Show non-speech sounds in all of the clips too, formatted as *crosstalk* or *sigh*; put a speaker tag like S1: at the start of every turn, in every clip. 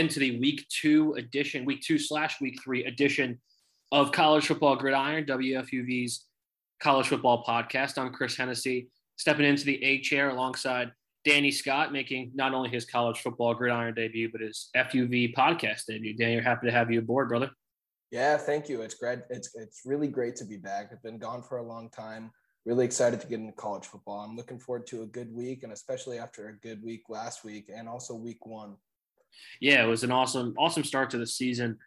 S1: into the week two edition, week two slash week three edition of College Football Gridiron, WFUV's college football podcast. I'm Chris Hennessy, stepping into the A chair alongside Danny Scott, making not only his college football gridiron debut, but his FUV podcast debut. Danny, we're happy to have you aboard, brother.
S2: Yeah, thank you. It's great. It's it's really great to be back. I've been gone for a long time. Really excited to get into college football. I'm looking forward to a good week, and especially after a good week last week and also week one.
S1: Yeah, it was an awesome, awesome start to the season.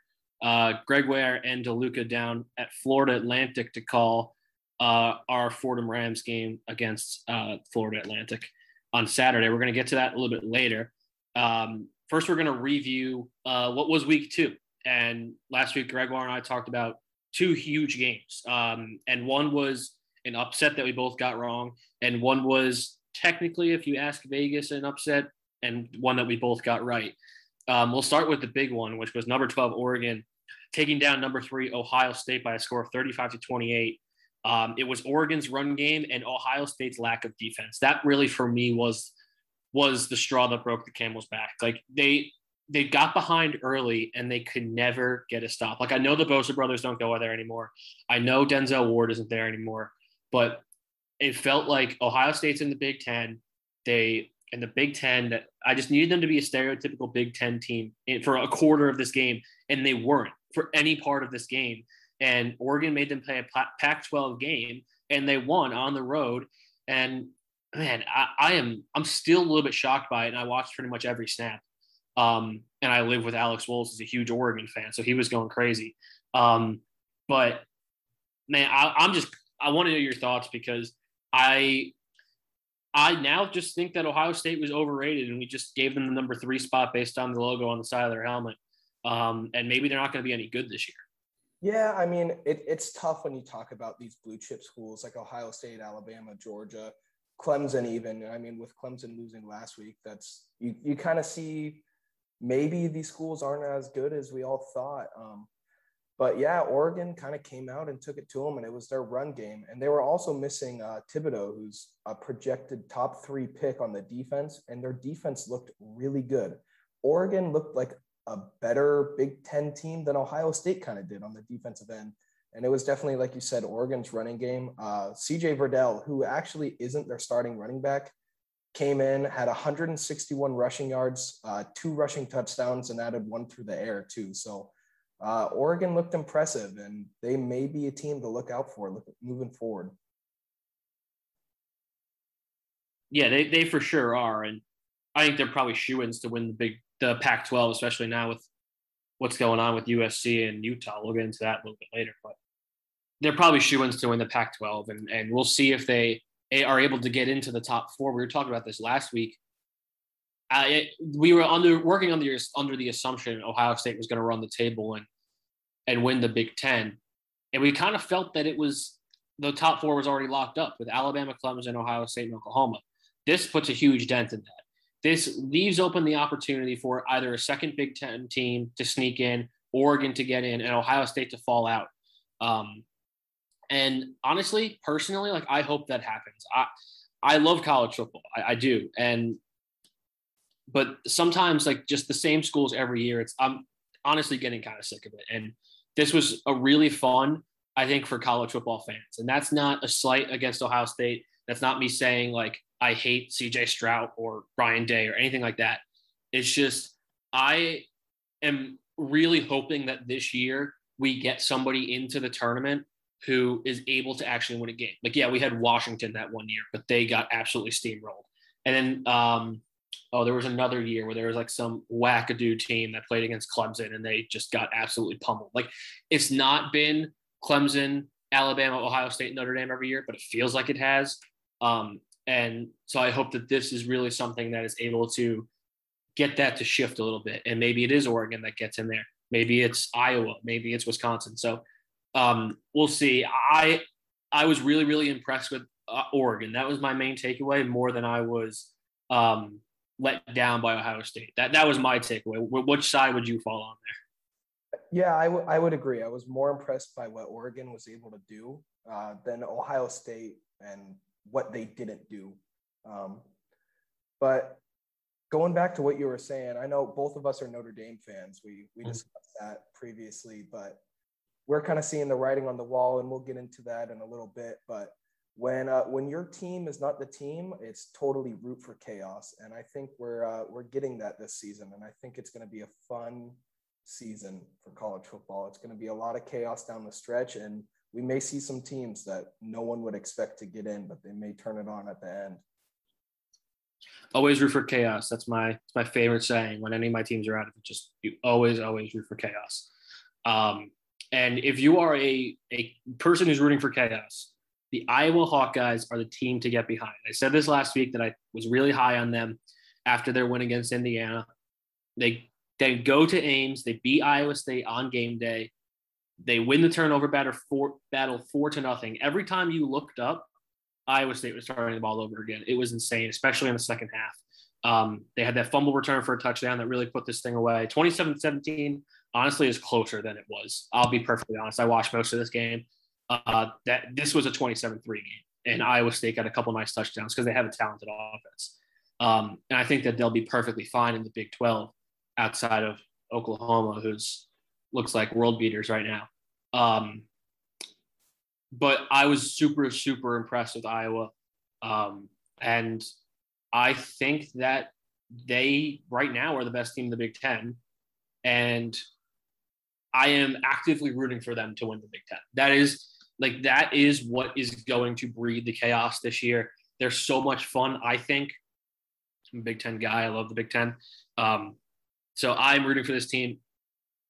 S1: Uh, Gregoire and DeLuca down at Florida Atlantic to call uh, our Fordham Rams game against uh, Florida Atlantic on Saturday. We're going to get to that a little bit later. Um, first, we're going to review uh, what was week two. And last week, Greg Gregoire and I talked about two huge games. Um, and one was an upset that we both got wrong. And one was technically, if you ask Vegas, an upset, and one that we both got right. Um, we'll start with the big one, which was number 12, Oregon, taking down number three, Ohio State by a score of 35 to 28. Um, it was Oregon's run game and Ohio State's lack of defense. That really, for me, was was the straw that broke the camel's back. Like they they got behind early and they could never get a stop. Like I know the Bosa brothers don't go there anymore. I know Denzel Ward isn't there anymore, but it felt like Ohio State's in the Big Ten. They in the Big Ten that I just needed them to be a stereotypical Big Ten team for a quarter of this game, and they weren't for any part of this game and Oregon made them play a Pac-12 game, and they won on the road. And man, I, I, am I'm still a little bit shocked by it. And I watched pretty much every snap. Um, and I live with Alex Wolves, who's a huge Oregon fan, so he was going crazy. Um, but man, I, I'm just I want to know your thoughts because I I now just think that Ohio State was overrated, and we just gave them the number three spot based on the logo on the side of their helmet. Um, and maybe they're not going to be any good this year.
S2: Yeah, I mean, it, it's tough when you talk about these blue chip schools like Ohio State, Alabama, Georgia, Clemson, even. I mean, with Clemson losing last week, that's you, you kind of see maybe these schools aren't as good as we all thought. Um, but yeah, Oregon kind of came out and took it to them, and it was their run game. And they were also missing uh, Thibodeaux, who's a projected top three pick on the defense, and their defense looked really good. Oregon looked like a better Big Ten team than Ohio State kind of did on the defensive end. And it was definitely, like you said, Oregon's running game. Uh, CJ Verdell, who actually isn't their starting running back, came in, had 161 rushing yards, uh, two rushing touchdowns, and added one through the air, too. So uh, Oregon looked impressive, and they may be a team to look out for moving forward.
S1: Yeah, they, they for sure are. And I think they're probably shoe ins to win the Big the Pac-12, especially now with what's going on with USC and Utah. We'll get into that a little bit later, but they're probably shoo-ins to win the Pac-12, and and we'll see if they are able to get into the top four. We were talking about this last week. Uh, it, we were under working under under the assumption Ohio State was going to run the table and and win the Big Ten, and we kind of felt that it was the top four was already locked up with Alabama, Clemson, Ohio State, and Oklahoma. This puts a huge dent in that. This leaves open the opportunity for either a second Big Ten team to sneak in, Oregon to get in, and Ohio State to fall out. Um, and honestly, personally, like I hope that happens. I I love college football. I, I do, and but sometimes like just the same schools every year. It's I'm honestly getting kind of sick of it. And this was a really fun, I think, for college football fans. And that's not a slight against Ohio State. That's not me saying like I hate CJ Stroud or Ryan Day or anything like that. It's just I am really hoping that this year we get somebody into the tournament who is able to actually win a game. Like, yeah, we had Washington that one year, but they got absolutely steamrolled. And then, um, oh, there was another year where there was like some wackadoo team that played against Clemson and they just got absolutely pummeled. Like, it's not been Clemson, Alabama, Ohio State, Notre Dame every year, but it feels like it has. Um, and so I hope that this is really something that is able to get that to shift a little bit. And maybe it is Oregon that gets in there. Maybe it's Iowa. Maybe it's Wisconsin. So um, we'll see. I I was really really impressed with uh, Oregon. That was my main takeaway more than I was um, let down by Ohio State. That that was my takeaway. Which side would you fall on there?
S2: Yeah, I, w- I would agree. I was more impressed by what Oregon was able to do uh, than Ohio State and what they didn't do. Um, but going back to what you were saying, I know both of us are Notre Dame fans. We we
S1: Mhm.
S2: discussed that previously, but we're kind of seeing the writing on the wall, and we'll get into that in a little bit. But when uh, when your team is not the team, it's totally root for chaos, and I think we're uh, we're getting that this season, and I think it's going to be a fun season for college football. It's going to be a lot of chaos down the stretch, and we may see some teams that no one would expect to get in, but they may turn it on at the end.
S1: Always root for chaos. That's my that's my favorite saying. When any of my teams are out of it, just you always always root for chaos. Um, and if you are a a person who's rooting for chaos, the Iowa Hawkeyes are the team to get behind. I said this last week that I was really high on them after their win against Indiana. They they go to Ames, they beat Iowa State on game day. They win the turnover battle four battle four to nothing. Every time you looked up, Iowa State was turning the ball over again. It was insane, especially in the second half. Um, they had that fumble return for a touchdown that really put this thing away. 27 17, honestly, is closer than it was. I'll be perfectly honest. I watched most of this game. Uh, that this was a 27 3 game, and Iowa State got a couple nice touchdowns because they have a talented offense. Um, and I think that they'll be perfectly fine in the Big 12 outside of Oklahoma, who's looks like world beaters right now. Um, but I was super, super impressed with Iowa. Um, and I think that they right now are the best team in the Big Ten. And I am actively rooting for them to win the Big Ten. That is like that is what is going to breed the chaos this year. They're so much fun, I think. I'm a Big Ten guy. I love the Big Ten. Um, so I'm rooting for this team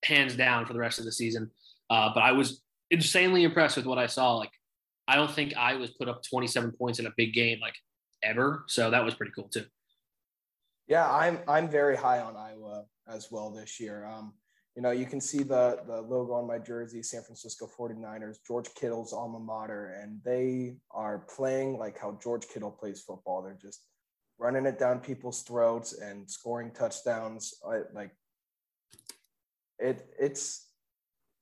S1: hands down for the rest of the season. Uh, but I was insanely impressed with what I saw. Like, I don't think I was put up 27 points in a big game like ever. So that was pretty cool too.
S2: Yeah, I'm I'm very high on Iowa as well this year. Um, you know, you can see the the logo on my jersey, San Francisco 49ers, George Kittle's alma mater, and they are playing like how George Kittle plays football. They're just running it down people's throats and scoring touchdowns. Uh, like it, it's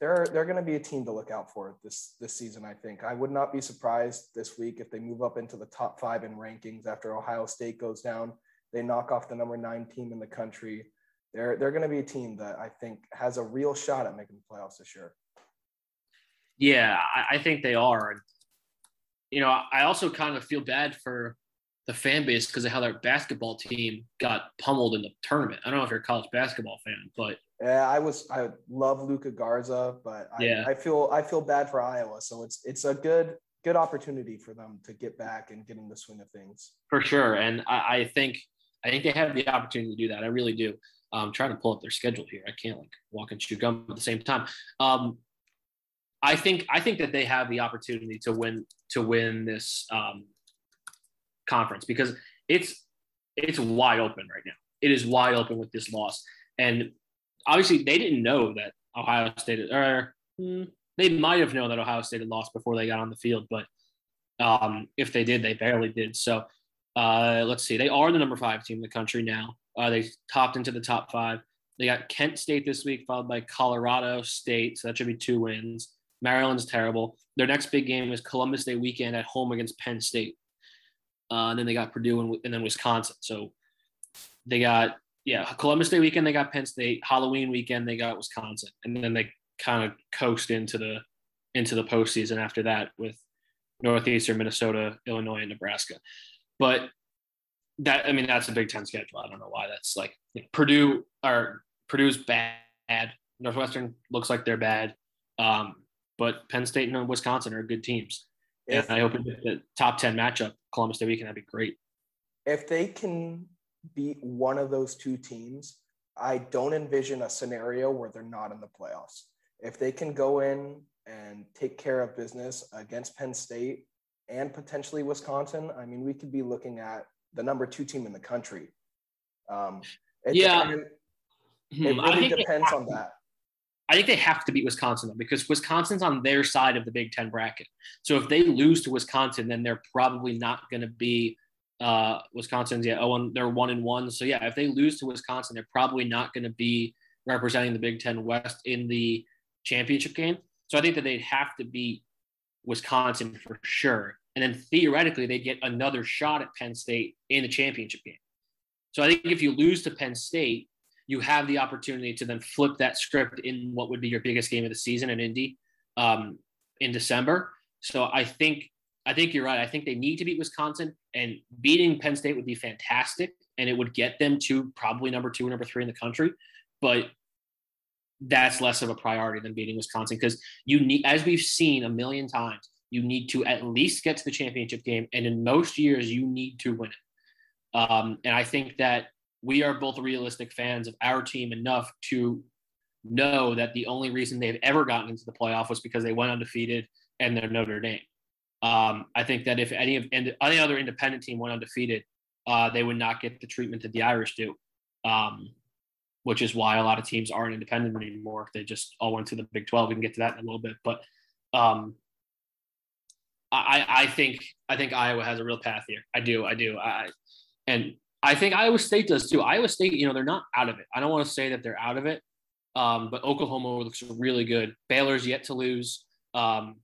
S2: they're they're going to be a team to look out for this this season. I think I would not be surprised this week if they move up into the top five in rankings after Ohio State goes down. They knock off the number nine team in the country. They're they're going to be a team that I think has a real shot at making the playoffs this year.
S1: Yeah, I, I think they are. You know, I also kind of feel bad for the fan base because of how their basketball team got pummeled in the tournament. I don't know if you're a college basketball fan, but
S2: yeah, I was I love Luka Garza, but I,
S1: Yeah.
S2: I feel I feel bad for Iowa. So it's it's a good good opportunity for them to get back and get in the swing of things.
S1: for sure. And I, I think I think they have the opportunity to do that. I really do. I'm trying to pull up their schedule here. I can't like walk and chew gum at the same time. Um, I think I think that they have the opportunity to win to win this um, conference because it's it's wide open right now. It is wide open with this loss, and obviously they didn't know that Ohio State or hmm, they might have known that Ohio State had lost before they got on the field, but um, if they did, they barely did. So uh, let's see, they are the number five team in the country now. Uh, they topped into the top five. They got Kent State this week, followed by Colorado State. So that should be two wins. Maryland's terrible. Their next big game is Columbus Day weekend at home against Penn State. Uh, and then they got Purdue and, and then Wisconsin. So they got, yeah, Columbus Day weekend, they got Penn State. Halloween weekend, they got Wisconsin. And then they kind of coast into the into the postseason after that with Northeastern, Minnesota, Illinois, and Nebraska. But that I mean that's a Big Ten schedule. I don't know why that's like Purdue or Purdue's bad. Northwestern looks like they're bad. Um, but Penn State and Wisconsin are good teams.
S2: If,
S1: and I hope the top 10 matchup, Columbus Day weekend, that'd be great.
S2: if they can beat one of those two teams, I don't envision a scenario where they're not in the playoffs. If they can go in and take care of business against Penn State and potentially Wisconsin, I mean, we could be looking at the number two team in the country. Um, it
S1: Yeah.
S2: depend-
S1: Hmm,
S2: it really depends on that.
S1: I think they have to beat Wisconsin though, because Wisconsin's on their side of the Big Ten bracket. So if they lose to Wisconsin, then they're probably not going to be uh, Wisconsin's yeah. Oh, they're one and one. So yeah, if they lose to Wisconsin, they're probably not going to be representing the Big Ten West in the championship game. So I think that they'd have to beat Wisconsin for sure, and then theoretically they get another shot at Penn State in the championship game. So I think if you lose to Penn State, you have the opportunity to then flip that script in what would be your biggest game of the season in Indy um, in December. So I think I think you're right. I think they need to beat Wisconsin, and beating Penn State would be fantastic, and it would get them to probably number two or number three in the country. But that's less of a priority than beating Wisconsin because you need, as we've seen a million times, you need to at least get to the championship game, and in most years, you need to win it. Um, and I think that we are both realistic fans of our team enough to know that the only reason they've ever gotten into the playoff was because they went undefeated and they're Notre Dame. Um, I think that if any of any other independent team went undefeated, uh, they would not get the treatment that the Irish do, um, which is why a lot of teams aren't independent anymore. They just all went to the Big 12. We can get to that in a little bit, but um, I, I think I think Iowa has a real path here. I do, I do. I, and I think Iowa State does too. Iowa State, you know, they're not out of it. I don't want to say that they're out of it, um, but Oklahoma looks really good. Baylor's yet to lose, um,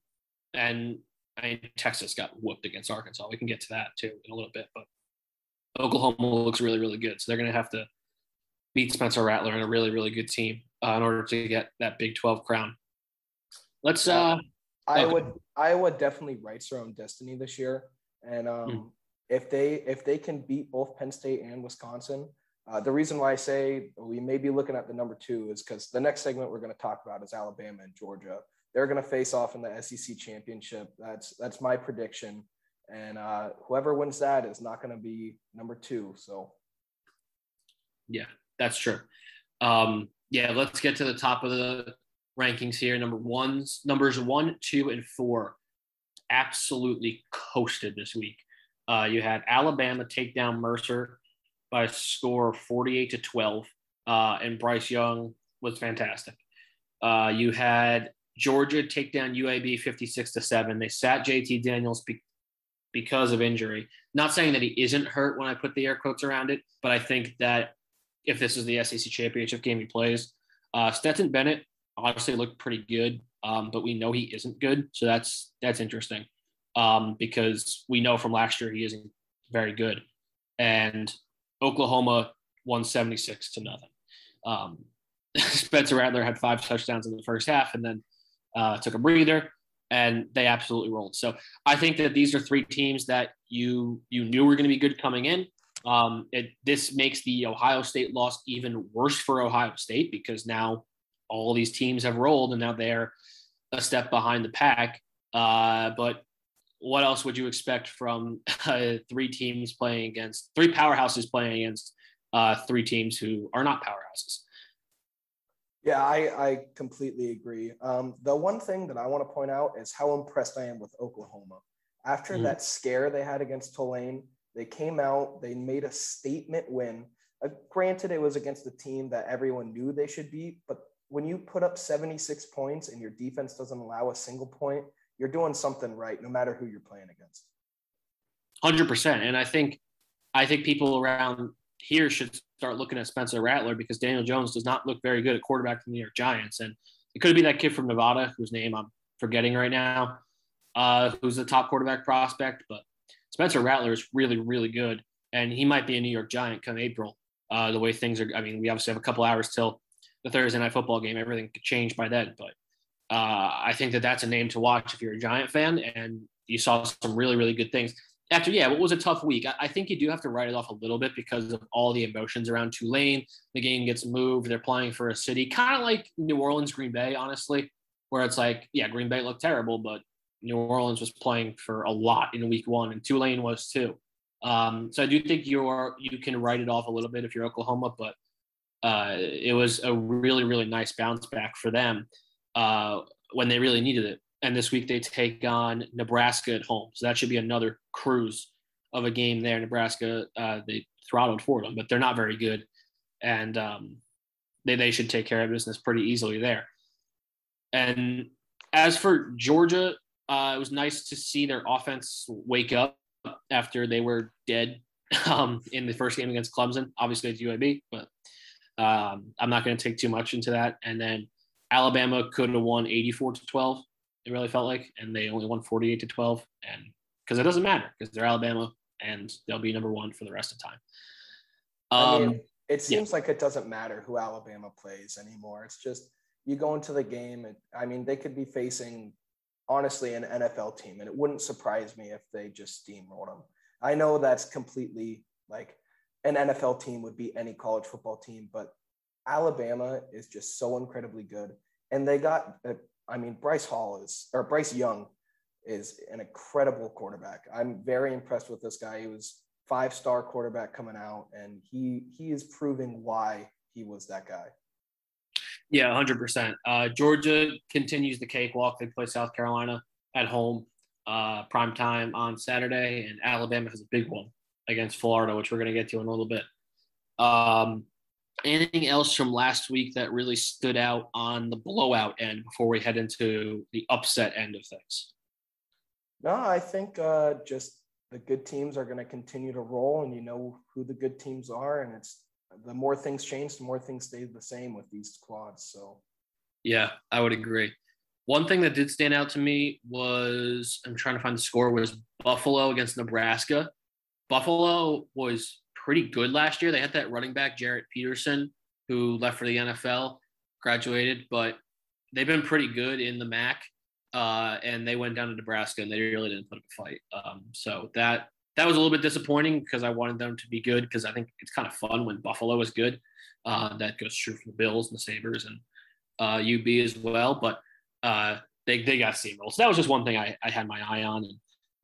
S1: and I mean, Texas got whooped against Arkansas. We can get to that too in a little bit, but Oklahoma looks really, really good. So they're going to have to beat Spencer Rattler and a really, really good team uh, in order to get that Big 12 crown. Let's. Uh,
S2: I okay. Iowa definitely writes their own destiny this year, and um, mm if they if they can beat both Penn State and Wisconsin, uh, the reason why I say we may be looking at the number two is because the next segment we're going to talk about is Alabama and Georgia. They're going to face off in the SEC championship. That's that's my prediction, and uh, whoever wins that is not going to be number two. So,
S1: yeah, that's true. Um, yeah, let's get to the top of the rankings here. Number ones, numbers one, two, and four absolutely coasted this week. Uh, you had Alabama take down Mercer by a score of 48 to 12, uh, and Bryce Young was fantastic. Uh, you had Georgia take down UAB 56 to 7. They sat JT Daniels be- because of injury. Not saying that he isn't hurt when I put the air quotes around it, but I think that if this is the SEC championship game he plays, uh, Stetson Bennett obviously looked pretty good, um, but we know he isn't good. So that's that's interesting um, because we know from last year he isn't very good. And Oklahoma won 76 to nothing. Um, *laughs* Spencer Rattler had five touchdowns in the first half and then uh, took a breather and they absolutely rolled. So I think that these are three teams that you you knew were going to be good coming in. Um, it, this makes the Ohio State loss even worse for Ohio State because now all these teams have rolled and now they're a step behind the pack. Uh, but what else would you expect from *laughs* uh, three teams playing against three powerhouses playing against uh, three teams who are not powerhouses?
S2: Yeah, I, I completely agree. Um, the one thing that I want to point out is how impressed I am with Oklahoma. After mm-hmm. that scare they had against Tulane, they came out, they made a statement win. Uh, granted, it was against a team that everyone knew they should beat, but when you put up 76 points and your defense doesn't allow a single point, you're doing something right, no matter who you're playing against.
S1: Hundred percent, and I think I think people around here should start looking at Spencer Rattler because Daniel Jones does not look very good at quarterback for the New York Giants, and it could be that kid from Nevada whose name I'm forgetting right now, uh, who's the top quarterback prospect. But Spencer Rattler is really, really good, and he might be a New York Giant come April. Uh, the way things are, I mean, we obviously have a couple hours till the Thursday night football game. Everything could change by then, but uh, I think that that's a name to watch if you're a Giant fan and you saw some really, really good things. After, yeah, what was a tough week? I, I think you do have to write it off a little bit because of all the emotions around Tulane. The game gets moved. They're playing for a city, kind of like New Orleans, Green Bay, honestly, where it's like, yeah, Green Bay looked terrible, but New Orleans was playing for a lot in week one, and Tulane was too. Um, so I do think you're you can write it off a little bit if you're Oklahoma, but uh, it was a really really nice bounce back for them uh, when they really needed it. And this week they take on Nebraska at home. So that should be another cruise of a game there. Nebraska, uh, they throttled for them, but they're not very good. And um, they, they should take care of business pretty easily there. And as for Georgia, uh, it was nice to see their offense wake up after they were dead *laughs* um, in the first game against Clemson. Obviously, it's UAB, but um, I'm not going to take too much into that. And then Alabama could have won 84 to 12. It really felt like, and they only won 48 to 12. And because it doesn't matter because they're Alabama and they'll be number one for the rest of time. Um,
S2: I mean, it seems yeah. like it doesn't matter who Alabama plays anymore. It's just you go into the game. And, I mean, they could be facing honestly an NFL team, and it wouldn't surprise me if they just steamrolled them. I know that's completely like an NFL team would be any college football team, but Alabama is just so incredibly good, and they got. Uh, I mean, Bryce Hall is or Bryce Young is an incredible quarterback. I'm very impressed with this guy. He was five star quarterback coming out, and he he is proving why he was that guy.
S1: Yeah, hundred uh, percent. Georgia continues the cakewalk. They play South Carolina at home, uh, prime time on Saturday, and Alabama has a big one against Florida, which we're going to get to in a little bit. Um, anything else from last week that really stood out on the blowout end before we head into the upset end of things?
S2: No, I think uh, just the good teams are going to continue to roll, and you know who the good teams are, and it's the more things change, the more things stay the same with these squads. So,
S1: yeah, I would agree. One thing that did stand out to me was I'm trying to find the score was Buffalo against Nebraska. Buffalo was pretty good last year. They had that running back Jaret Patterson who left for the NFL, graduated, but they've been pretty good in the MAC. Uh, and they went down to Nebraska and they really didn't put up a fight. Um, so that that was a little bit disappointing because I wanted them to be good because I think it's kind of fun when Buffalo is good. Uh, that goes true for the Bills and the Sabres and uh, UB as well. But uh, they, they got steamrolled. So that was just one thing I, I had my eye on. And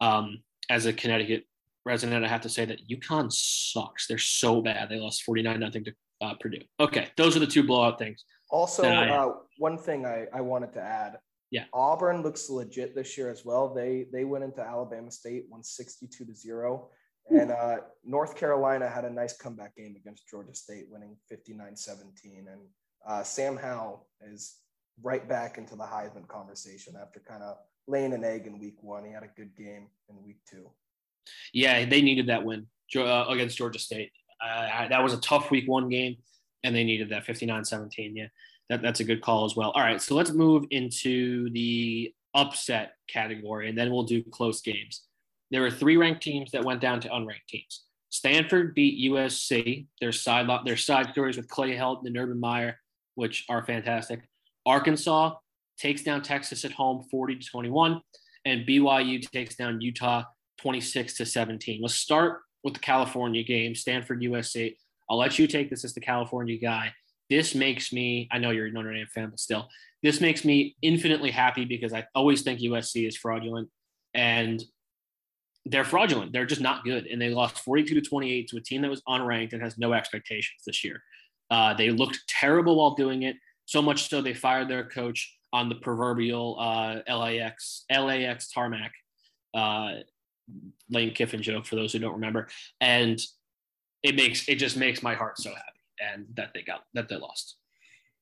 S1: um, as a Connecticut resident, I have to say that UConn sucks. They're so bad. They lost 49 nothing to uh, Purdue. Okay, those are the two blowout things.
S2: Also, I, uh, one thing I, I wanted to add
S1: yeah.
S2: Auburn looks legit this year as well. They they went into Alabama State, won 62 to 0. And uh, North Carolina had a nice comeback game against Georgia State, winning 59 17. And uh, Sam Howell is right back into the Heisman conversation after kind of laying an egg in week one. He had a good game in week two.
S1: Yeah, they needed that win uh, against Georgia State. Uh, that was a tough week one game, and they needed that 59 17. Yeah that, that's a good call as well. All right, so let's move into the upset category, and then we'll do close games. There were three ranked teams that went down to unranked teams. Stanford beat USC. Their side their side stories with Clay Helton and Urban Meyer, which are fantastic. Arkansas takes down Texas at home, 40 to 21, and BYU takes down Utah, 26 to 17. Let's start with the California game, Stanford USC. I'll let you take this as the California guy this makes me, I know you're a Notre Dame fan, but still, this makes me infinitely happy because I always think USC is fraudulent and they're fraudulent. They're just not good. And they lost 42 to 28 to a team that was unranked and has no expectations this year. Uh, they looked terrible while doing it, so much so they fired their coach on the proverbial uh, LAX, LAX tarmac. Uh, Lane Kiffin joke for those who don't remember. And it makes it just makes my heart so happy and that they got that they lost.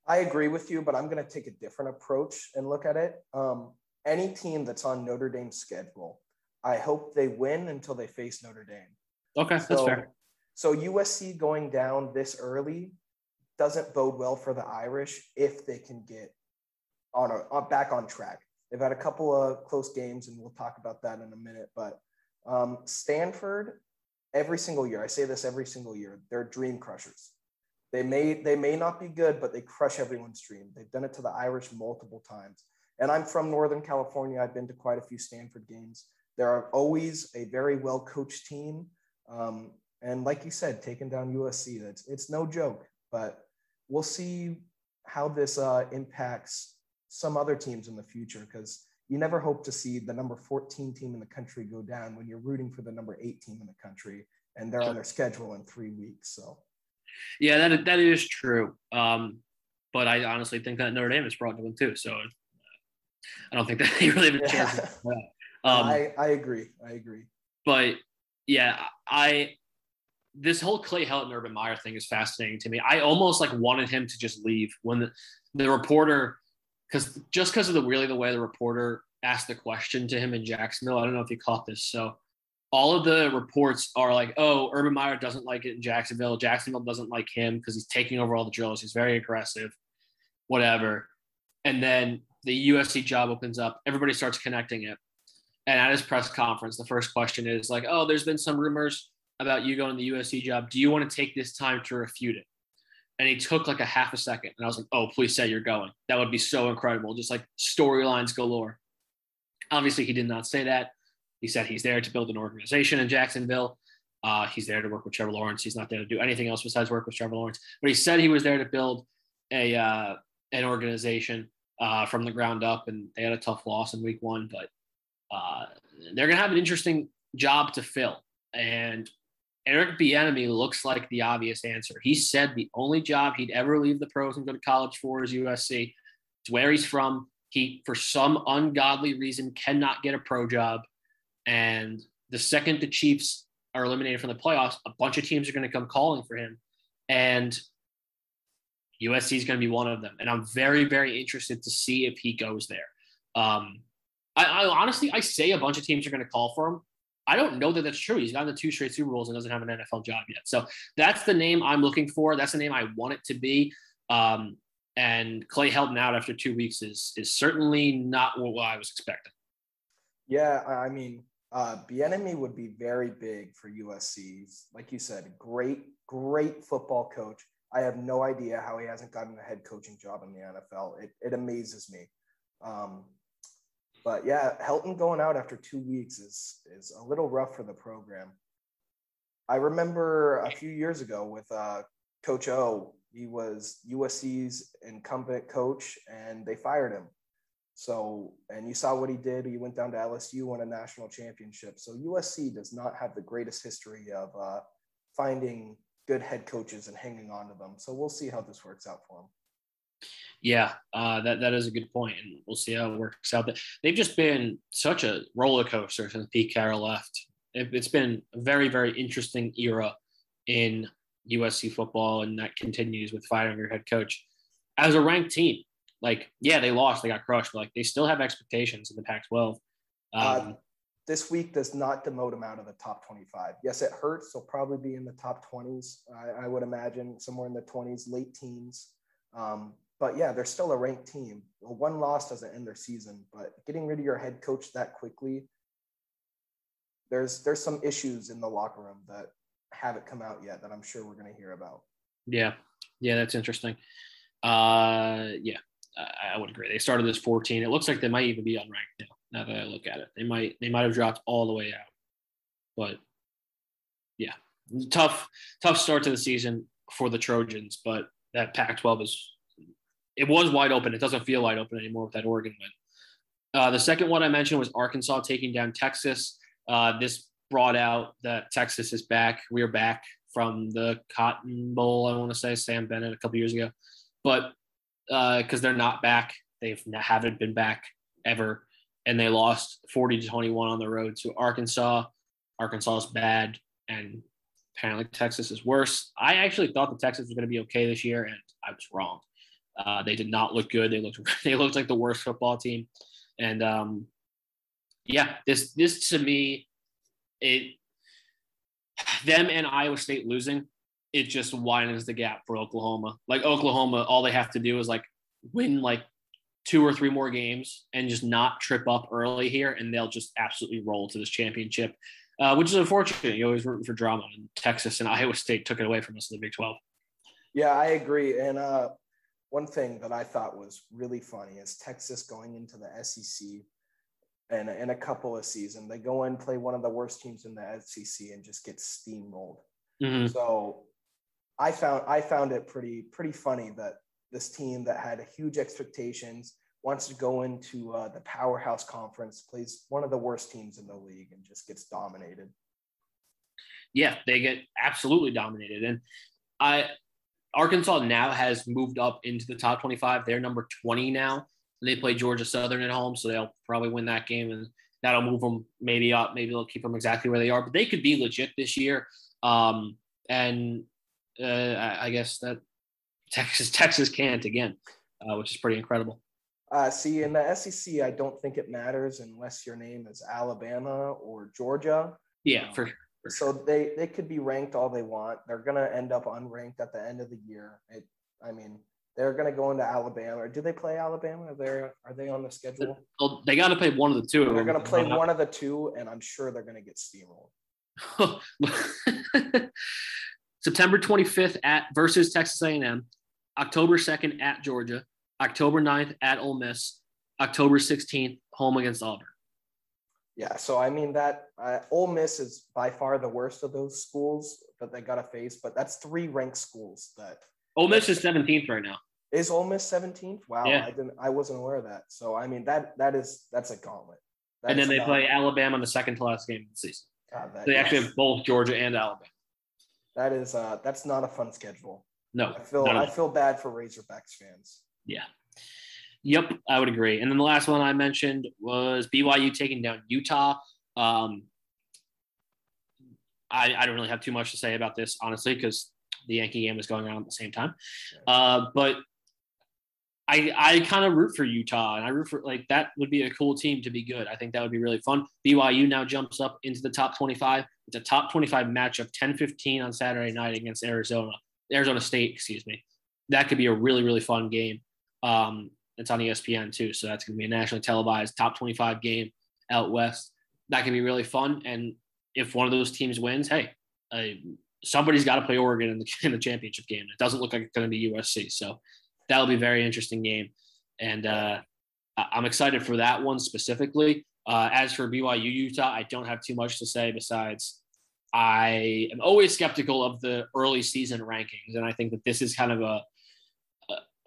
S2: I agree with you, but I'm going to take a different approach and look at it. Um, any team that's on Notre Dame's schedule, I hope they win until they face Notre Dame.
S1: Okay, so, that's fair.
S2: So USC going down this early doesn't bode well for the Irish if they can get on a on, back on track. They've had a couple of close games, and we'll talk about that in a minute. But um, Stanford, every single year, I say this every single year, they're dream crushers. They may they may not be good, but they crush everyone's dream. They've done it to the Irish multiple times. And I'm from Northern California. I've been to quite a few Stanford games. There are always a very well coached team. Um, and like you said, taking down USC, that's it's no joke. But we'll see how this uh, impacts some other teams in the future because you never hope to see the number 14 team in the country go down when you're rooting for the number eight team in the country and they're on their schedule in three weeks. So
S1: yeah, that that is true. Um, but I honestly think that Notre Dame is fraudulent too. So I don't think that *laughs* they really have a chance.
S2: Yeah. Um, I I agree. I agree.
S1: But yeah, I this whole Clay Helton Urban Meyer thing is fascinating to me. I almost like wanted him to just leave when the, the reporter, because just because of the really the way the reporter asked the question to him in Jacksonville. I don't know if you caught this. So all of the reports are like, oh, Urban Meyer doesn't like it in Jacksonville. Jacksonville doesn't like him because he's taking over all the drills. He's very aggressive, whatever. And then the USC job opens up. Everybody starts connecting it. And at his press conference, the first question is like, oh, there's been some rumors about you going to the USC job. Do you want to take this time to refute it? And he took like a half a second. And I was like, oh, please say you're going. That would be so incredible. Just like storylines galore. Obviously, he did not say that. He said he's there to build an organization in Jacksonville. Uh, he's there to work with Trevor Lawrence. He's not there to do anything else besides work with Trevor Lawrence. But he said he was there to build a uh, an organization uh, from the ground up, and they had a tough loss in week one. But uh, they're going to have an interesting job to fill. And Eric Bieniemy looks like the obvious answer. He said the only job he'd ever leave the pros and go to college for is USC. It's where he's from. He, for some ungodly reason, cannot get a pro job. And the second the Chiefs are eliminated from the playoffs, a bunch of teams are going to come calling for him. And USC is going to be one of them. And I'm very, very interested to see if he goes there. Um, I, I, honestly, I say a bunch of teams are going to call for him. I don't know that that's true. He's gotten the two straight Super Bowls and doesn't have an NFL job yet. So that's the name I'm looking for. That's the name I want it to be. Um, and Clay Helton out after two weeks is is certainly not what I was expecting.
S2: Yeah, I mean, uh, Bieniemy would be very big for USC. Like you said, great, great football coach. I have no idea how he hasn't gotten a head coaching job in the NFL. It, it amazes me. Um, but yeah, Helton going out after two weeks is is a little rough for the program. I remember a few years ago with uh, Coach O. He was USC's incumbent coach, and they fired him. So, and you saw what he did. He went down to LSU, won a national championship. So USC does not have the greatest history of uh, finding good head coaches and hanging on to them. So we'll see how this works out for them.
S1: Yeah, uh, that that is a good point, and we'll see how it works out. They've just been such a roller coaster since Pete Carroll left. It, it's been a very very interesting era in USC football, and that continues with firing your head coach as a ranked team. Like, yeah, they lost, they got crushed, but like they still have expectations in the Pac-12.
S2: Um, uh, this week does not demote him out of the top 25. Yes, it hurts. He'll probably be in the top 20s. I, I would imagine somewhere in the 20s, late teens. Um, but yeah, they're still a ranked team. One loss doesn't end their season, but getting rid of your head coach that quickly, there's there's some issues in the locker room that haven't come out yet that I'm sure we're going to hear about.
S1: Yeah, yeah, that's interesting. Uh, yeah, I, I would agree. They started this 14. It looks like they might even be unranked now. Now that I look at it, they might they might have dropped all the way out. But yeah, tough tough start to the season for the Trojans. But that Pac-12 is it was wide open. It doesn't feel wide open anymore with that Oregon win. Uh, the second one I mentioned was Arkansas taking down Texas. Uh, this brought out that Texas is back. We are back from the Cotton Bowl, I want to say, Sam Bennett a couple years ago. But because uh, they're not back, they haven't been back ever. And they lost 40 to 21 on the road to Arkansas. Arkansas is bad. And apparently Texas is worse. I actually thought the Texas was going to be okay this year, and I was wrong. Uh, they did not look good. They looked *laughs* they looked like the worst football team, and um, yeah, this this to me, it *sighs* them and Iowa State losing, it just widens the gap for Oklahoma. Like Oklahoma, all they have to do is like win like two or three more games and just not trip up early here, and they'll just absolutely roll to this championship, uh, which is unfortunate. You always root for drama, and Texas and *laughs* Iowa State took it away from us in the Big Twelve.
S2: Yeah, I agree, and uh, one thing that I thought was really funny is Texas going into the SEC and in a couple of seasons, they go and play one of the worst teams in the SEC and just get steamrolled. Mm-hmm. So I found I found it pretty pretty funny that this team that had huge expectations wants to go into uh, the powerhouse conference, plays one of the worst teams in the league, and just gets dominated.
S1: Yeah, they get absolutely dominated, and I Arkansas now has moved up into the top 25. They're number 20 now. They play Georgia Southern at home, so they'll probably win that game, and that'll move them maybe up. Maybe they'll keep them exactly where they are, but they could be legit this year. Um, and uh, I guess that *laughs* Texas Texas can't again, uh, which is pretty incredible.
S2: Uh, see, in the SEC, I don't think it matters unless your name is Alabama or Georgia.
S1: Yeah, um, for sure.
S2: So they they could be ranked all they want. They're gonna end up unranked at the end of the year. It, I mean, they're gonna go into Alabama. Do they play Alabama? Are they are they on the schedule?
S1: Well, they got to play one of the two.
S2: They're gonna play one of the two, and I'm sure they're gonna get steamrolled. *laughs*
S1: September 25th at versus Texas A&M, October 2nd at Georgia, October 9th at Ole Miss, October 16th home against Auburn.
S2: Yeah, so I mean that uh, Ole Miss is by far the worst of those schools that they got to face, but that's three ranked schools that.
S1: Ole Miss is 17th right now.
S2: Is Ole Miss 17th? Wow, yeah. I didn't, I wasn't aware of that. So I mean that that is that's a gauntlet.
S1: That and then they play Alabama in the second to last game of the season. God, that, they yes. actually have both Georgia and Alabama.
S2: That is uh that's not a fun schedule.
S1: No,
S2: I feel I feel bad for Razorbacks fans.
S1: Yeah. Yep, I would agree. And then the last one I mentioned was BYU taking down Utah. Um, I, I don't really have too much to say about this, honestly, because the Yankee game was going on at the same time. Uh, but I I kind of root for Utah, and I root for like that would be a cool team to be good. I think that would be really fun. BYU now jumps up into the top 25. It's a top 25 matchup, 10-15 on Saturday night against Arizona, Arizona State, excuse me. That could be a really really fun game. Um, it's on ESPN too, so that's going to be a nationally televised top 25 game out west. That can be really fun, and if one of those teams wins, hey, uh, somebody's got to play Oregon in the, *laughs* in the championship game. It doesn't look like it's going to be USC, so that'll be a very interesting game, and uh, I'm excited for that one specifically. Uh, as for BYU Utah, I don't have too much to say besides I am always skeptical of the early season rankings, and I think that this is kind of a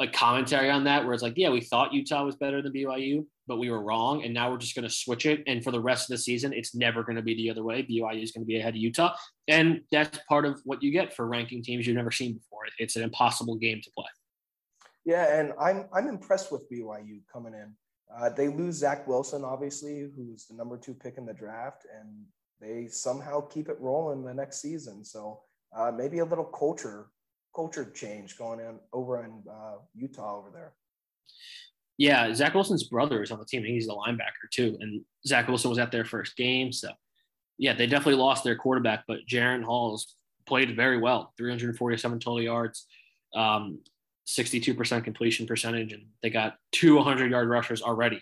S1: a commentary on that where it's like, yeah, we thought Utah was better than BYU, but we were wrong. And now we're just going to switch it. And for the rest of the season, it's never going to be the other way. BYU is going to be ahead of Utah. And that's part of what you get for ranking teams you've never seen before. It's an impossible game to play.
S2: Yeah. And I'm, I'm impressed with BYU coming in. Uh, they lose Zach Wilson, obviously, who's the number two pick in the draft, and they somehow keep it rolling the next season. So uh, maybe a little culture culture change going in over in uh, Utah over there.
S1: Yeah, Zach Wilson's brother is on the team. He's the linebacker too, and Zach Wilson was at their first game. So, yeah, they definitely lost their quarterback, but Jaren Hall's played very well. 347 total yards, um, 62% completion percentage, and they got two 100 yard rushers already,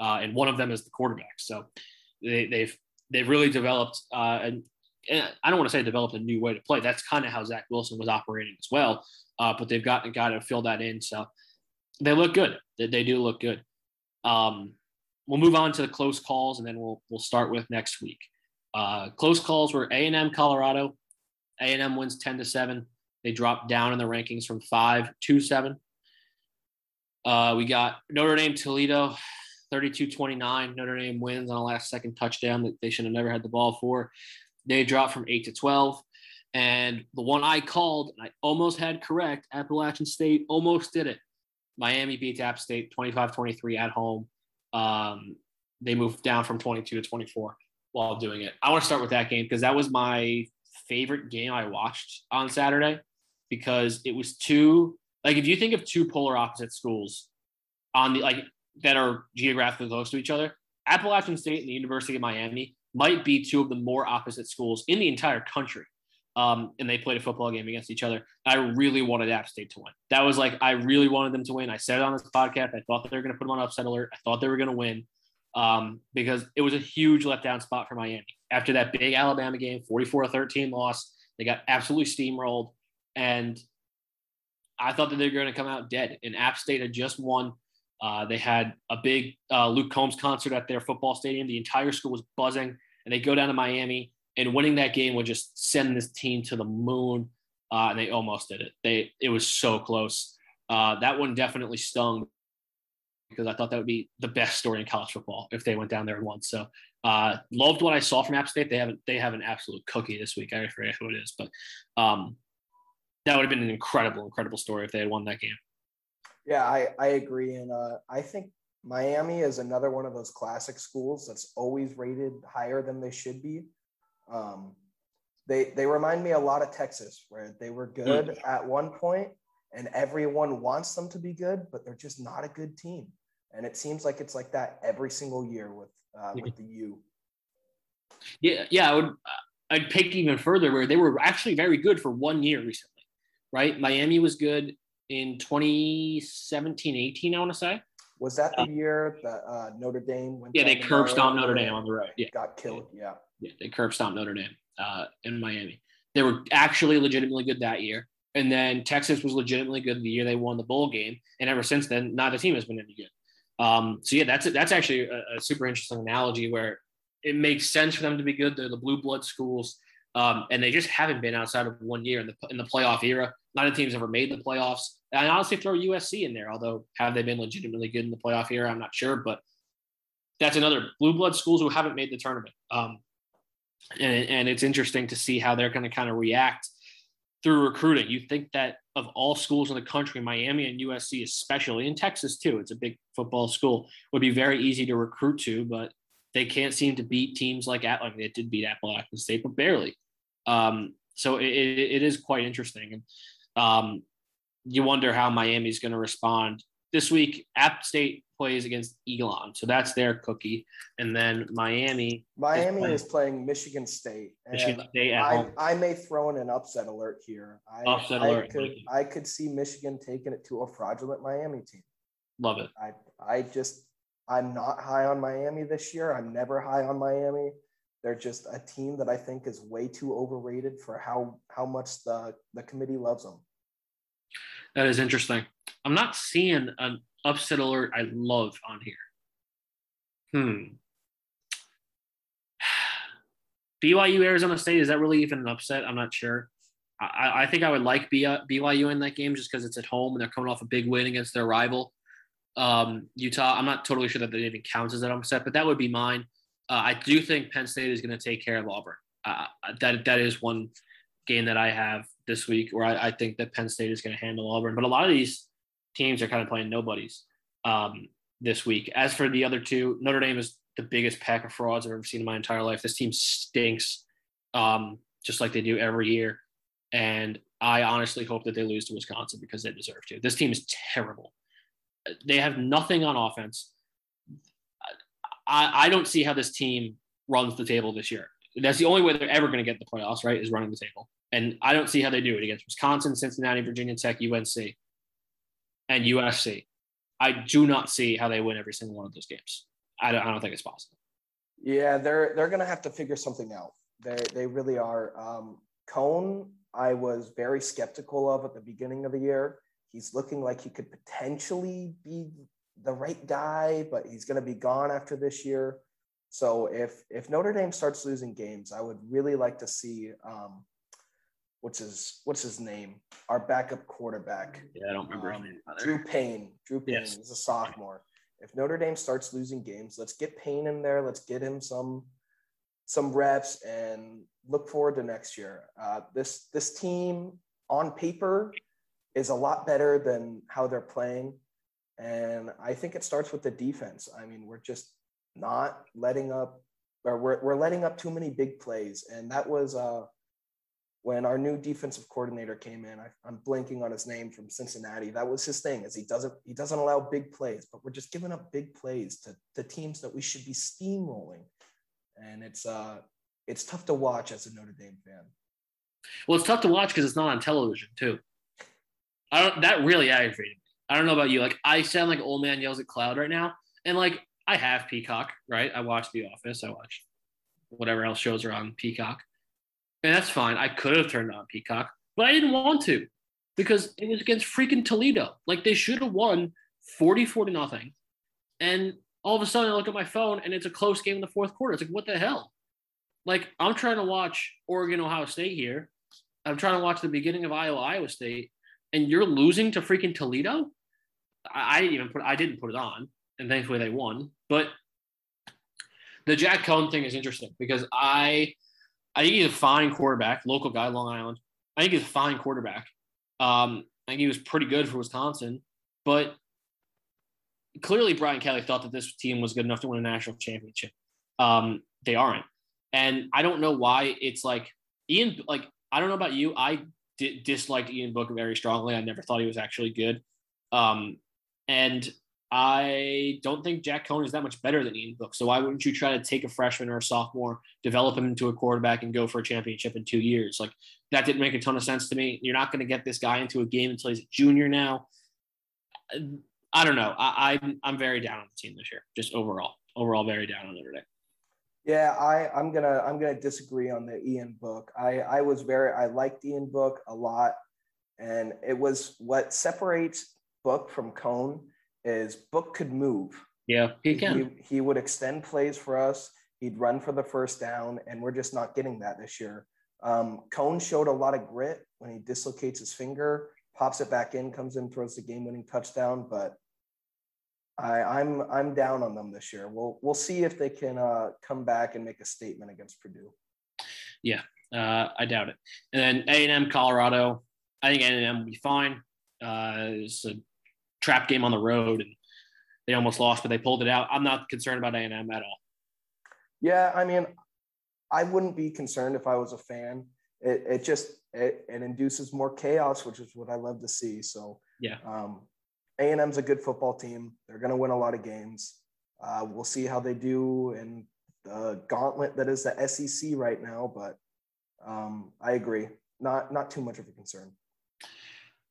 S1: uh, and one of them is the quarterback. So, they, they've they've really developed uh, and I don't want to say developed a new way to play. That's kind of how Zach Wilson was operating as well. Uh, but they've got got to fill that in. So they look good. They, they do look good. Um, we'll move on to the close calls, and then we'll we'll start with next week. Uh, close calls were A and M Colorado. A and M wins ten to seven. They dropped down in the rankings from five to seven. Uh, we got Notre Dame Toledo, 32-29. Notre Dame wins on a last second touchdown that they should have never had the ball for. They dropped from eight to 12. And the one I called, and I almost had correct, Appalachian State almost did it. Miami beats App State 25 23 at home. Um, they moved down from 22 to 24 while doing it. I want to start with that game because that was my favorite game I watched on Saturday because it was two, like, if you think of two polar opposite schools on the, like, that are geographically close to each other, Appalachian State and the University of Miami might be two of the more opposite schools in the entire country. Um, and they played a football game against each other. I really wanted App State to win. That was like I really wanted them to win. I said it on this podcast. I thought they were going to put them on upset alert. I thought they were going to win um, because it was a huge letdown spot for Miami after that big Alabama game, 44-13 loss. They got absolutely steamrolled, and I thought that they were going to come out dead. And App State had just won. Uh, they had a big uh, Luke Combs concert at their football stadium. The entire school was buzzing, and they go down to Miami, and winning that game would just send this team to the moon. Uh, and they almost did it. They it was so close. Uh, that one definitely stung because I thought that would be the best story in college football if they went down there and won. So uh, loved what I saw from App State. They haven't they have an absolute cookie this week. I forget who it is, but um, that would have been an incredible, incredible story if they had won that game.
S2: Yeah, I, I agree. And uh, I think Miami is another one of those classic schools that's always rated higher than they should be. Um, they, they remind me a lot of Texas, where they were good mm. at one point and everyone wants them to be good, but they're just not a good team. And it seems like it's like that every single year with uh, with the U.
S1: Yeah, yeah, I would. I'd pick even further where they were actually very good for one year recently, right? Miami was good in 2017, 18, I want to say.
S2: Was that the year that uh, Notre Dame
S1: went? Yeah, they curb stomped Notre Dame on the road. Yeah,
S2: got killed. Yeah,
S1: yeah, they curb stomped Notre Dame uh, in Miami. They were actually legitimately good that year, and then Texas was legitimately good the year they won the bowl game, and ever since then, neither team has been any good. Um, so yeah, that's that's actually a, a, super interesting analogy where it makes sense for them to be good. They're the blue blood schools, um, and they just haven't been outside of one year in the in the playoff era. None of the teams ever made the playoffs. And I honestly throw USC in there, although have they been legitimately good in the playoff era? I'm not sure, but that's another blue blood schools who haven't made the tournament. Um, and, and it's interesting to see how they're going to kind of react through recruiting. You think that of all schools in the country, Miami and USC, especially in Texas too, it's a big football school, would be very easy to recruit to, but they can't seem to beat teams like Atlantic. They did beat Appalachian State, but barely. Um, so it, it is quite interesting. And um, you wonder how Miami's going to respond this week. App State plays against Elon, so that's their cookie, and then Miami.
S2: Miami is playing, is playing Michigan State.
S1: Michigan State at
S2: I,
S1: home.
S2: I may throw in an upset alert here. I,
S1: upset I alert.
S2: Could, I could see Michigan taking it to a fraudulent Miami team.
S1: Love it.
S2: I I just I'm not high on Miami this year. I'm never high on Miami. They're just a team that I think is way too overrated for how how much the the committee loves them.
S1: That is interesting. I'm not seeing an upset alert I love on here. Hmm. *sighs* BYU Arizona State is that really even an upset? I'm not sure. I, I think I would like BYU in that game just because it's at home and they're coming off a big win against their rival um, Utah. I'm not totally sure that that even counts as an upset, but that would be mine. Uh, I do think Penn State is going to take care of Auburn. Uh, that that is one game that I have this week where I, I think that Penn State is going to handle Auburn. But a lot of these teams are kind of playing nobodies um, this week. As for the other two, Notre Dame is the biggest pack of frauds I've ever seen in my entire life. This team stinks, um, just like they do every year. And I honestly hope that they lose to Wisconsin because they deserve to. This team is terrible. They have nothing on offense. I, I don't see how this team runs the table this year. That's the only way they're ever going to get the playoffs, right? Is running the table. And I don't see how they do it against Wisconsin, Cincinnati, Virginia Tech, UNC, and USC. I do not see how they win every single one of those games. I don't, I don't think it's possible.
S2: Yeah, they're they're going to have to figure something out. They they really are. Um, Coan, I was very skeptical of at the beginning of the year. He's looking like he could potentially be the right guy, but he's going to be gone after this year. So if if Notre Dame starts losing games, I would really like to see um, what's his what's his name? Our backup quarterback.
S1: Yeah, I don't remember um,
S2: Drew Pyne. Drew Pyne yes. is a sophomore. If Notre Dame starts losing games, let's get Pyne in there. Let's get him some some reps and look forward to next year. Uh, this this team on paper is a lot better than how they're playing, and I think it starts with the defense. I mean, we're just not letting up, or we're we're letting up too many big plays, and that was uh, when our new defensive coordinator came in, I, am blanking on his name from Cincinnati. That was his thing, is he doesn't he doesn't allow big plays, but we're just giving up big plays to the teams that we should be steamrolling, and it's uh it's tough to watch as a Notre Dame fan.
S1: Well, it's tough to watch because it's not on television too. I don't. That really aggravated. I don't know about you. Like I sound like old man yells at cloud right now, and like I have Peacock, right? I watch The Office. I watch whatever else shows are on Peacock and that's fine. I could have turned on Peacock, but I didn't want to because it was against freaking Toledo. Like they should have won 44 to nothing. And all of a sudden I look at my phone and it's a close game in the fourth quarter. It's like, what the hell? Like I'm trying to watch Oregon, Ohio State here. I'm trying to watch the beginning of Iowa, Iowa State, and you're losing to freaking Toledo. I, I didn't even put I didn't put it on, and thankfully they won. But the Jack Coan thing is interesting because I I think he's a fine quarterback, local guy, Long Island. I think he's a fine quarterback. Um, I think he was pretty good for Wisconsin, but clearly Brian Kelly thought that this team was good enough to win a national championship. Um, they aren't, and I don't know why. It's like Ian, like I don't know about you. I di- disliked Ian Book very strongly. I never thought he was actually good, um, and I don't think Jack Coan is that much better than Ian Book. So why wouldn't you try to take a freshman or a sophomore, develop him into a quarterback, and go for a championship in two years? Like that didn't make a ton of sense to me. You're not going to get this guy into a game until he's a junior now. I don't know. I, I'm I'm very down on the team this year. Just overall, overall, very down on Notre Dame.
S2: Yeah, I I'm gonna I'm gonna disagree on the Ian Book. I I was very I liked Ian Book a lot, and it was what separates Book from Coan is Book could move.
S1: Yeah, he can.
S2: He, he would extend plays for us. He'd run for the first down, and we're just not getting that this year. Um, Coan showed a lot of grit when he dislocates his finger, pops it back in, comes in, throws the game-winning touchdown. But I, I'm I'm down on them this year. We'll we'll see if they can uh, come back and make a statement against Purdue.
S1: Yeah, uh, I doubt it. And then A and M Colorado. I think A and M will be fine. Uh, it's a trap game on the road, and they almost lost, but they pulled it out. I'm not concerned about A and M at all.
S2: Yeah, I mean, I wouldn't be concerned if I was a fan. It, it just it, it induces more chaos, which is what I love to see. So
S1: yeah,
S2: um, A and M's a good football team. They're going to win a lot of games. Uh, we'll see how they do in the gauntlet that is the SEC right now. But um, I agree, not not too much of a concern.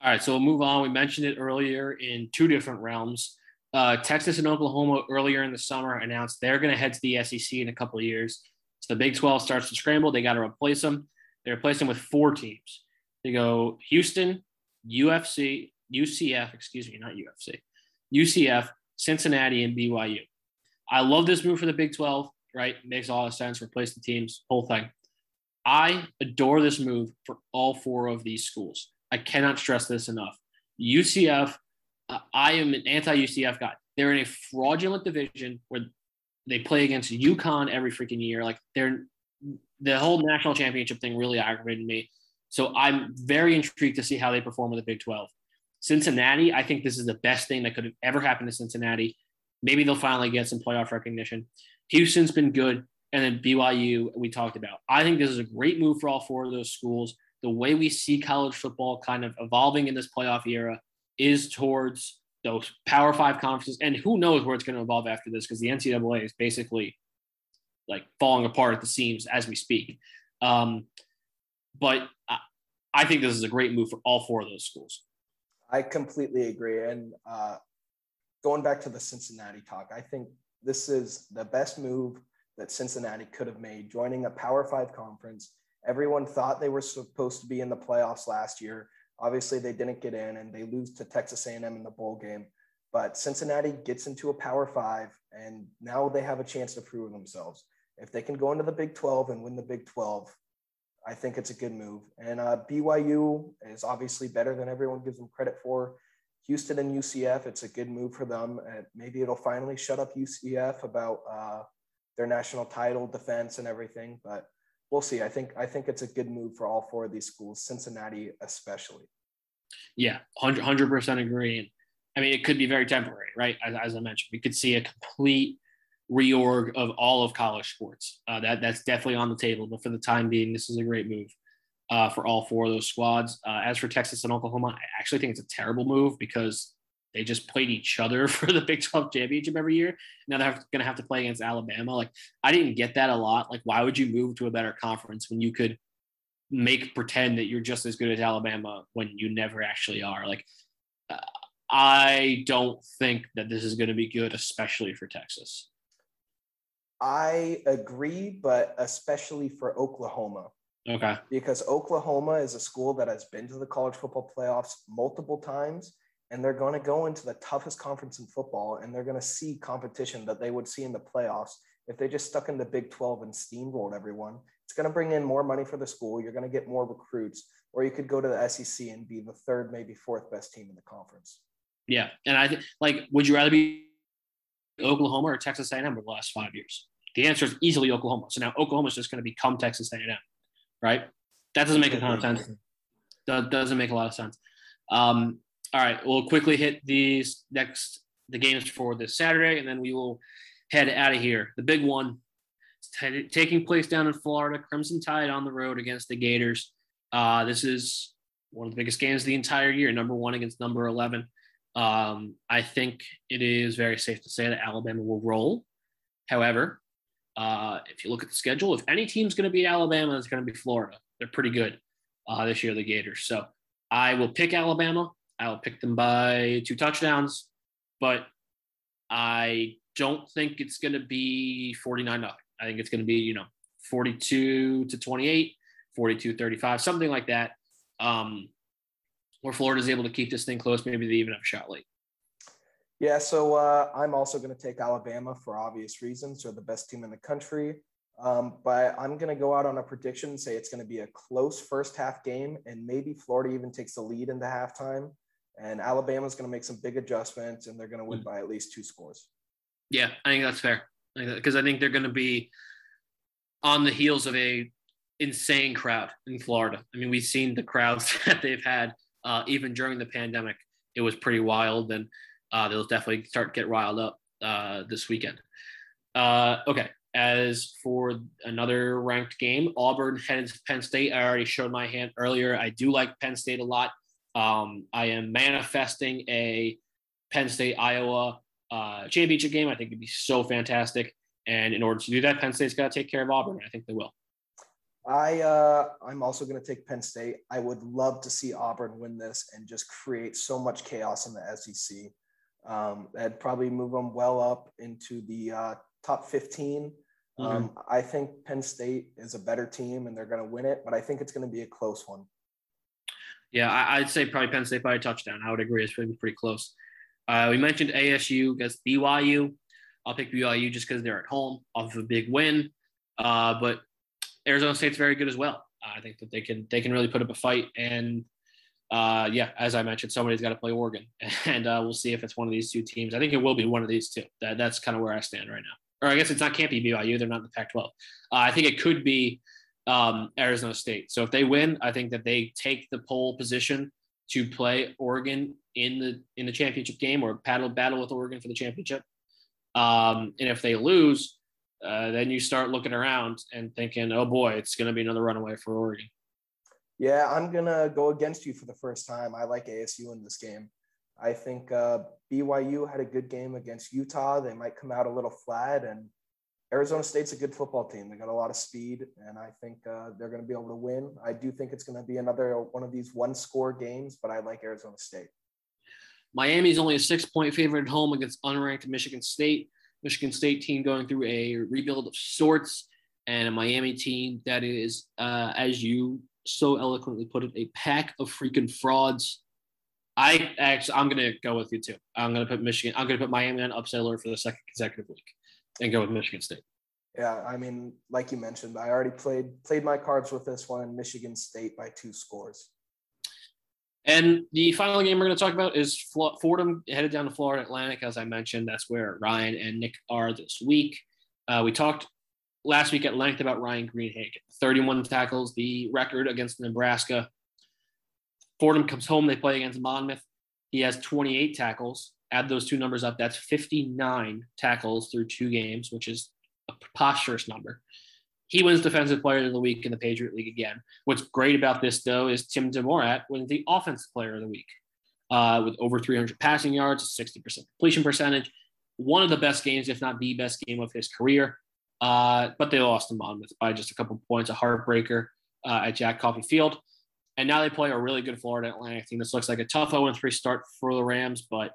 S1: All right, so we'll move on. We mentioned it earlier in two different realms. Uh, Texas and Oklahoma earlier in the summer announced they're going to head to the SEC in a couple of years. So the Big 12 starts to scramble. They got to replace them. They replace them with four teams. They go Houston, UFC, UCF, excuse me, not UFC, UCF, Cincinnati, and BYU. I love this move for the Big 12, right? Makes a lot of sense. Replace the teams, whole thing. I adore this move for all four of these schools. I cannot stress this enough. UCF uh, I am an anti-UCF guy. They're in a fraudulent division where they play against UConn every freaking year. Like they're the whole national championship thing really aggravated me. So I'm very intrigued to see how they perform with the Big 12. Cincinnati, I think this is the best thing that could have ever happened to Cincinnati. Maybe they'll finally get some playoff recognition. Houston's been good. And then BYU, we talked about. I think this is a great move for all four of those schools. The way we see college football kind of evolving in this playoff era is towards those Power Five conferences, and who knows where it's going to evolve after this because the NCAA is basically like falling apart at the seams as we speak. Um, but I, I, think this is a great move for all four of those schools.
S2: I completely agree. And uh, going back to the Cincinnati talk, I think this is the best move that Cincinnati could have made, joining a Power Five conference. Everyone thought they were supposed to be in the playoffs last year. Obviously, they didn't get in, and they lose to Texas A&M in the bowl game. But Cincinnati gets into a Power Five, and now they have a chance to prove themselves. If they can go into the Big 12 and win the Big 12, I think it's a good move. And uh, BYU is obviously better than everyone gives them credit for. Houston and UCF, it's a good move for them. And maybe it'll finally shut up UCF about uh, their national title defense and everything. But we'll see. I think I think it's a good move for all four of these schools, Cincinnati especially.
S1: Yeah, hundred percent agree. I mean, it could be very temporary, right? As, as, I mentioned, we could see a complete reorg of all of college sports. Uh, that that's definitely on the table. But for the time being, this is a great move uh, for all four of those squads. Uh, as for Texas and Oklahoma, I actually think it's a terrible move because they just played each other *laughs* for the Big 12 championship every year. Now they're going to have to play against Alabama. Like, I didn't get that a lot. Like, why would you move to a better conference when you could make pretend that you're just as good as Alabama when you never actually are? Like, uh, I don't think that this is going to be good, especially for Texas.
S2: I agree, but especially for Oklahoma.
S1: Okay.
S2: Because Oklahoma is a school that has been to the college football playoffs multiple times and they're going to go into the toughest conference in football and they're going to see competition that they would see in the playoffs if they just stuck in the Big 12 and steamrolled everyone. It's going to bring in more money for the school. You're going to get more recruits, or you could go to the SEC and be the third, maybe fourth best team in the conference.
S1: Yeah, and I think like, would you rather be Oklahoma or Texas A&M over the last five years? The answer is easily Oklahoma. So now Oklahoma is just going to become Texas A&M, right? That doesn't make a ton of sense. That doesn't make a lot of sense. Um, all right, we'll quickly hit these next the games for this Saturday, and then we will head out of here. The big one t- taking place down in Florida, Crimson Tide on the road against the Gators. Uh, this is one of the biggest games of the entire year, number one against number 11. Um, I think it is very safe to say that Alabama will roll. However, uh, if you look at the schedule, if any team's going to be Alabama, it's going to be Florida. They're pretty good uh, this year, the Gators. So I will pick Alabama. I'll pick them by two touchdowns. but I don't think it's going to be 49 nothing. I think it's going to be, you know, 42 to 28, 42 35, something like that. Um, where Florida's able to keep this thing close. Maybe they even have a shot late.
S2: Yeah, so uh, I'm also going to take Alabama for obvious reasons. They're the best team in the country. Um, but I'm going to go out on a prediction and say it's going to be a close first half game, and maybe Florida even takes the lead in the halftime. And Alabama's going to make some big adjustments, and they're going to win mm. by at least two scores.
S1: Yeah, I think that's fair because I think they're going to be on the heels of a insane crowd in Florida. I mean, we've seen the crowds *laughs* that they've had uh, even during the pandemic. It was pretty wild, and uh, they'll definitely start to get riled up uh, this weekend. Uh, okay, as for another ranked game, Auburn headed to Penn State. I already showed my hand earlier. I do like Penn State a lot. Um, I am manifesting a Penn State Iowa uh, championship game. I think it'd be so fantastic. And in order to do that, Penn State's got to take care of Auburn. I think they will.
S2: I uh, I'm also going to take Penn State. I would love to see Auburn win this and just create so much chaos in the SEC. Um, that'd probably move them well up into the uh, top 15. Mm-hmm. Um, I think Penn State is a better team and they're going to win it, but I think it's going to be a close one.
S1: Yeah, I, would say probably Penn State by a touchdown. I would agree. It's pretty, pretty close. Uh, we mentioned ASU against BYU. I'll pick BYU just because they're at home off of a big win. Uh, but Arizona State's very good as well. I think that they can they can really put up a fight. And uh, yeah, as I mentioned, somebody's got to play Oregon, *laughs* and uh, we'll see if it's one of these two teams. I think it will be one of these two. That, that's kind of where I stand right now. Or I guess it's not can't be BYU. They're not in the Pac-12. Uh, I think it could be um, Arizona State. So if they win, I think that they take the pole position to play Oregon in the in the championship game or battle battle with Oregon for the championship. Um, and if they lose, uh, then you start looking around and thinking, oh boy, it's going to be another runaway for Oregon.
S2: Yeah, I'm to go against you for the first time. I like ASU in this game. I think uh, BYU had a good game against Utah. They might come out a little flat, and Arizona State's a good football team. They got a lot of speed, and I think uh, they're going to be able to win. I do think it's going to be another one of these one score games, but I like Arizona State.
S1: Miami's only a six point favorite at home against unranked Michigan State. Michigan State team going through a rebuild of sorts, and a Miami team that is, uh, as you so eloquently put it, a pack of freaking frauds. I actually, I'm gonna go with you too. I'm gonna put Michigan. I'm gonna put Miami on upset alert for the second consecutive week, and go with Michigan State.
S2: Yeah, I mean, like you mentioned, I already played played my cards with this one. Michigan State by two scores.
S1: And the final game we're going to talk about is Fordham headed down to Florida Atlantic. As I mentioned, that's where Ryan and Nick are this week. Uh, we talked last week at length about Ryan Greenhagen 31 tackles, the record against Nebraska. Fordham comes home, they play against Monmouth. He has 28 tackles. Add those two numbers up, that's 59 tackles through two games, which is a preposterous number. He wins Defensive Player of the Week in the Patriot League again. What's great about this, though, is Tim DeMorat wins the Offensive Player of the Week uh, with over 300 passing yards, 60% completion percentage. One of the best games, if not the best game of his career. Uh, but they lost to Monmouth by just a couple points, a heartbreaker uh, at Jack Coffey Field. And now they play a really good Florida Atlantic team. This looks like a tough 0 3 start for the Rams, but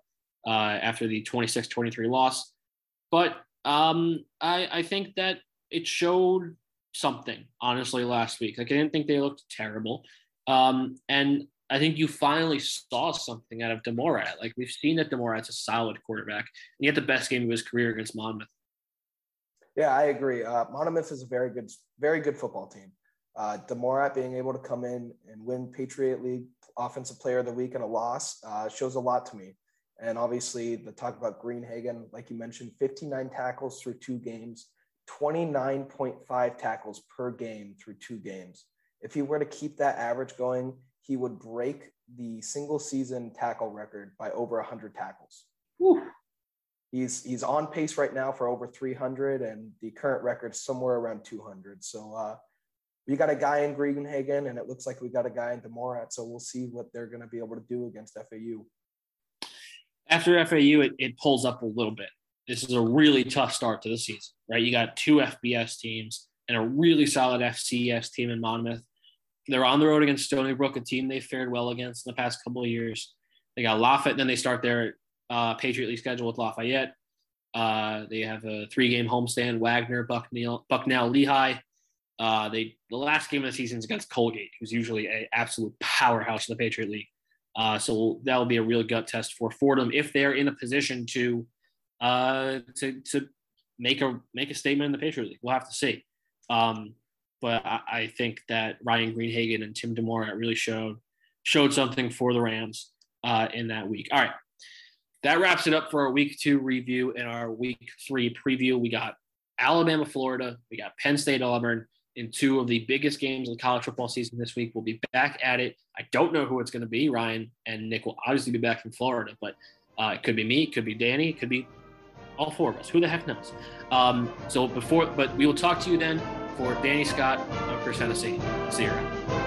S1: uh, after the 26 23 loss. But um, I, I think that it showed something, honestly, last week. Like I didn't think they looked terrible. Um, and I think you finally saw something out of DeMorat. Like we've seen that DeMorat's a solid quarterback, and he had the best game of his career against Monmouth.
S2: Yeah, I agree. Uh, is a very good, very good football team. Uh, DeMorat being able to come in and win Patriot League Offensive Player of the Week in a loss uh, shows a lot to me. And obviously, the talk about Greenhagen, like you mentioned, 59 tackles through two games. 29.5 tackles per game through two games. If he were to keep that average going, he would break the single season tackle record by over 100 tackles. Whew. He's he's on pace right now for over 300, and the current record is somewhere around 200. So uh, we got a guy in Greenhagen, and it looks like we got a guy in Demorat. So we'll see what they're going to be able to do against FAU.
S1: After FAU, it, it pulls up a little bit this is a really tough start to the season, right? You got two FBS teams and a really solid FCS team in Monmouth. They're on the road against Stony Brook, a team they fared well against in the past couple of years. They got Lafayette, and then they start their uh, Patriot League schedule with Lafayette. Uh, they have a three-game homestand: Wagner, Bucknell, Bucknell, Lehigh. Uh, they the last game of the season is against Colgate, who's usually an absolute powerhouse in the Patriot League. Uh, so that will be a real gut test for Fordham if they're in a position to uh, to to make a make a statement in the Patriot League. We'll have to see. Um, but I, I, think that Ryan Greenhagen and Tim DeMorat really showed showed something for the Rams uh, in that week. All right, that wraps it up for our week two review and our week three preview. We got Alabama, Florida. We got Penn State, Auburn in two of the biggest games of the college football season this week. We'll be back at it. I don't know who it's going to be. Ryan and Nick will obviously be back from Florida, but uh, it could be me, it could be Danny, it could be all four of us. Who the heck knows? Um, so before, but we will talk to you then for Danny Scott of Chris Hennessy. See you around.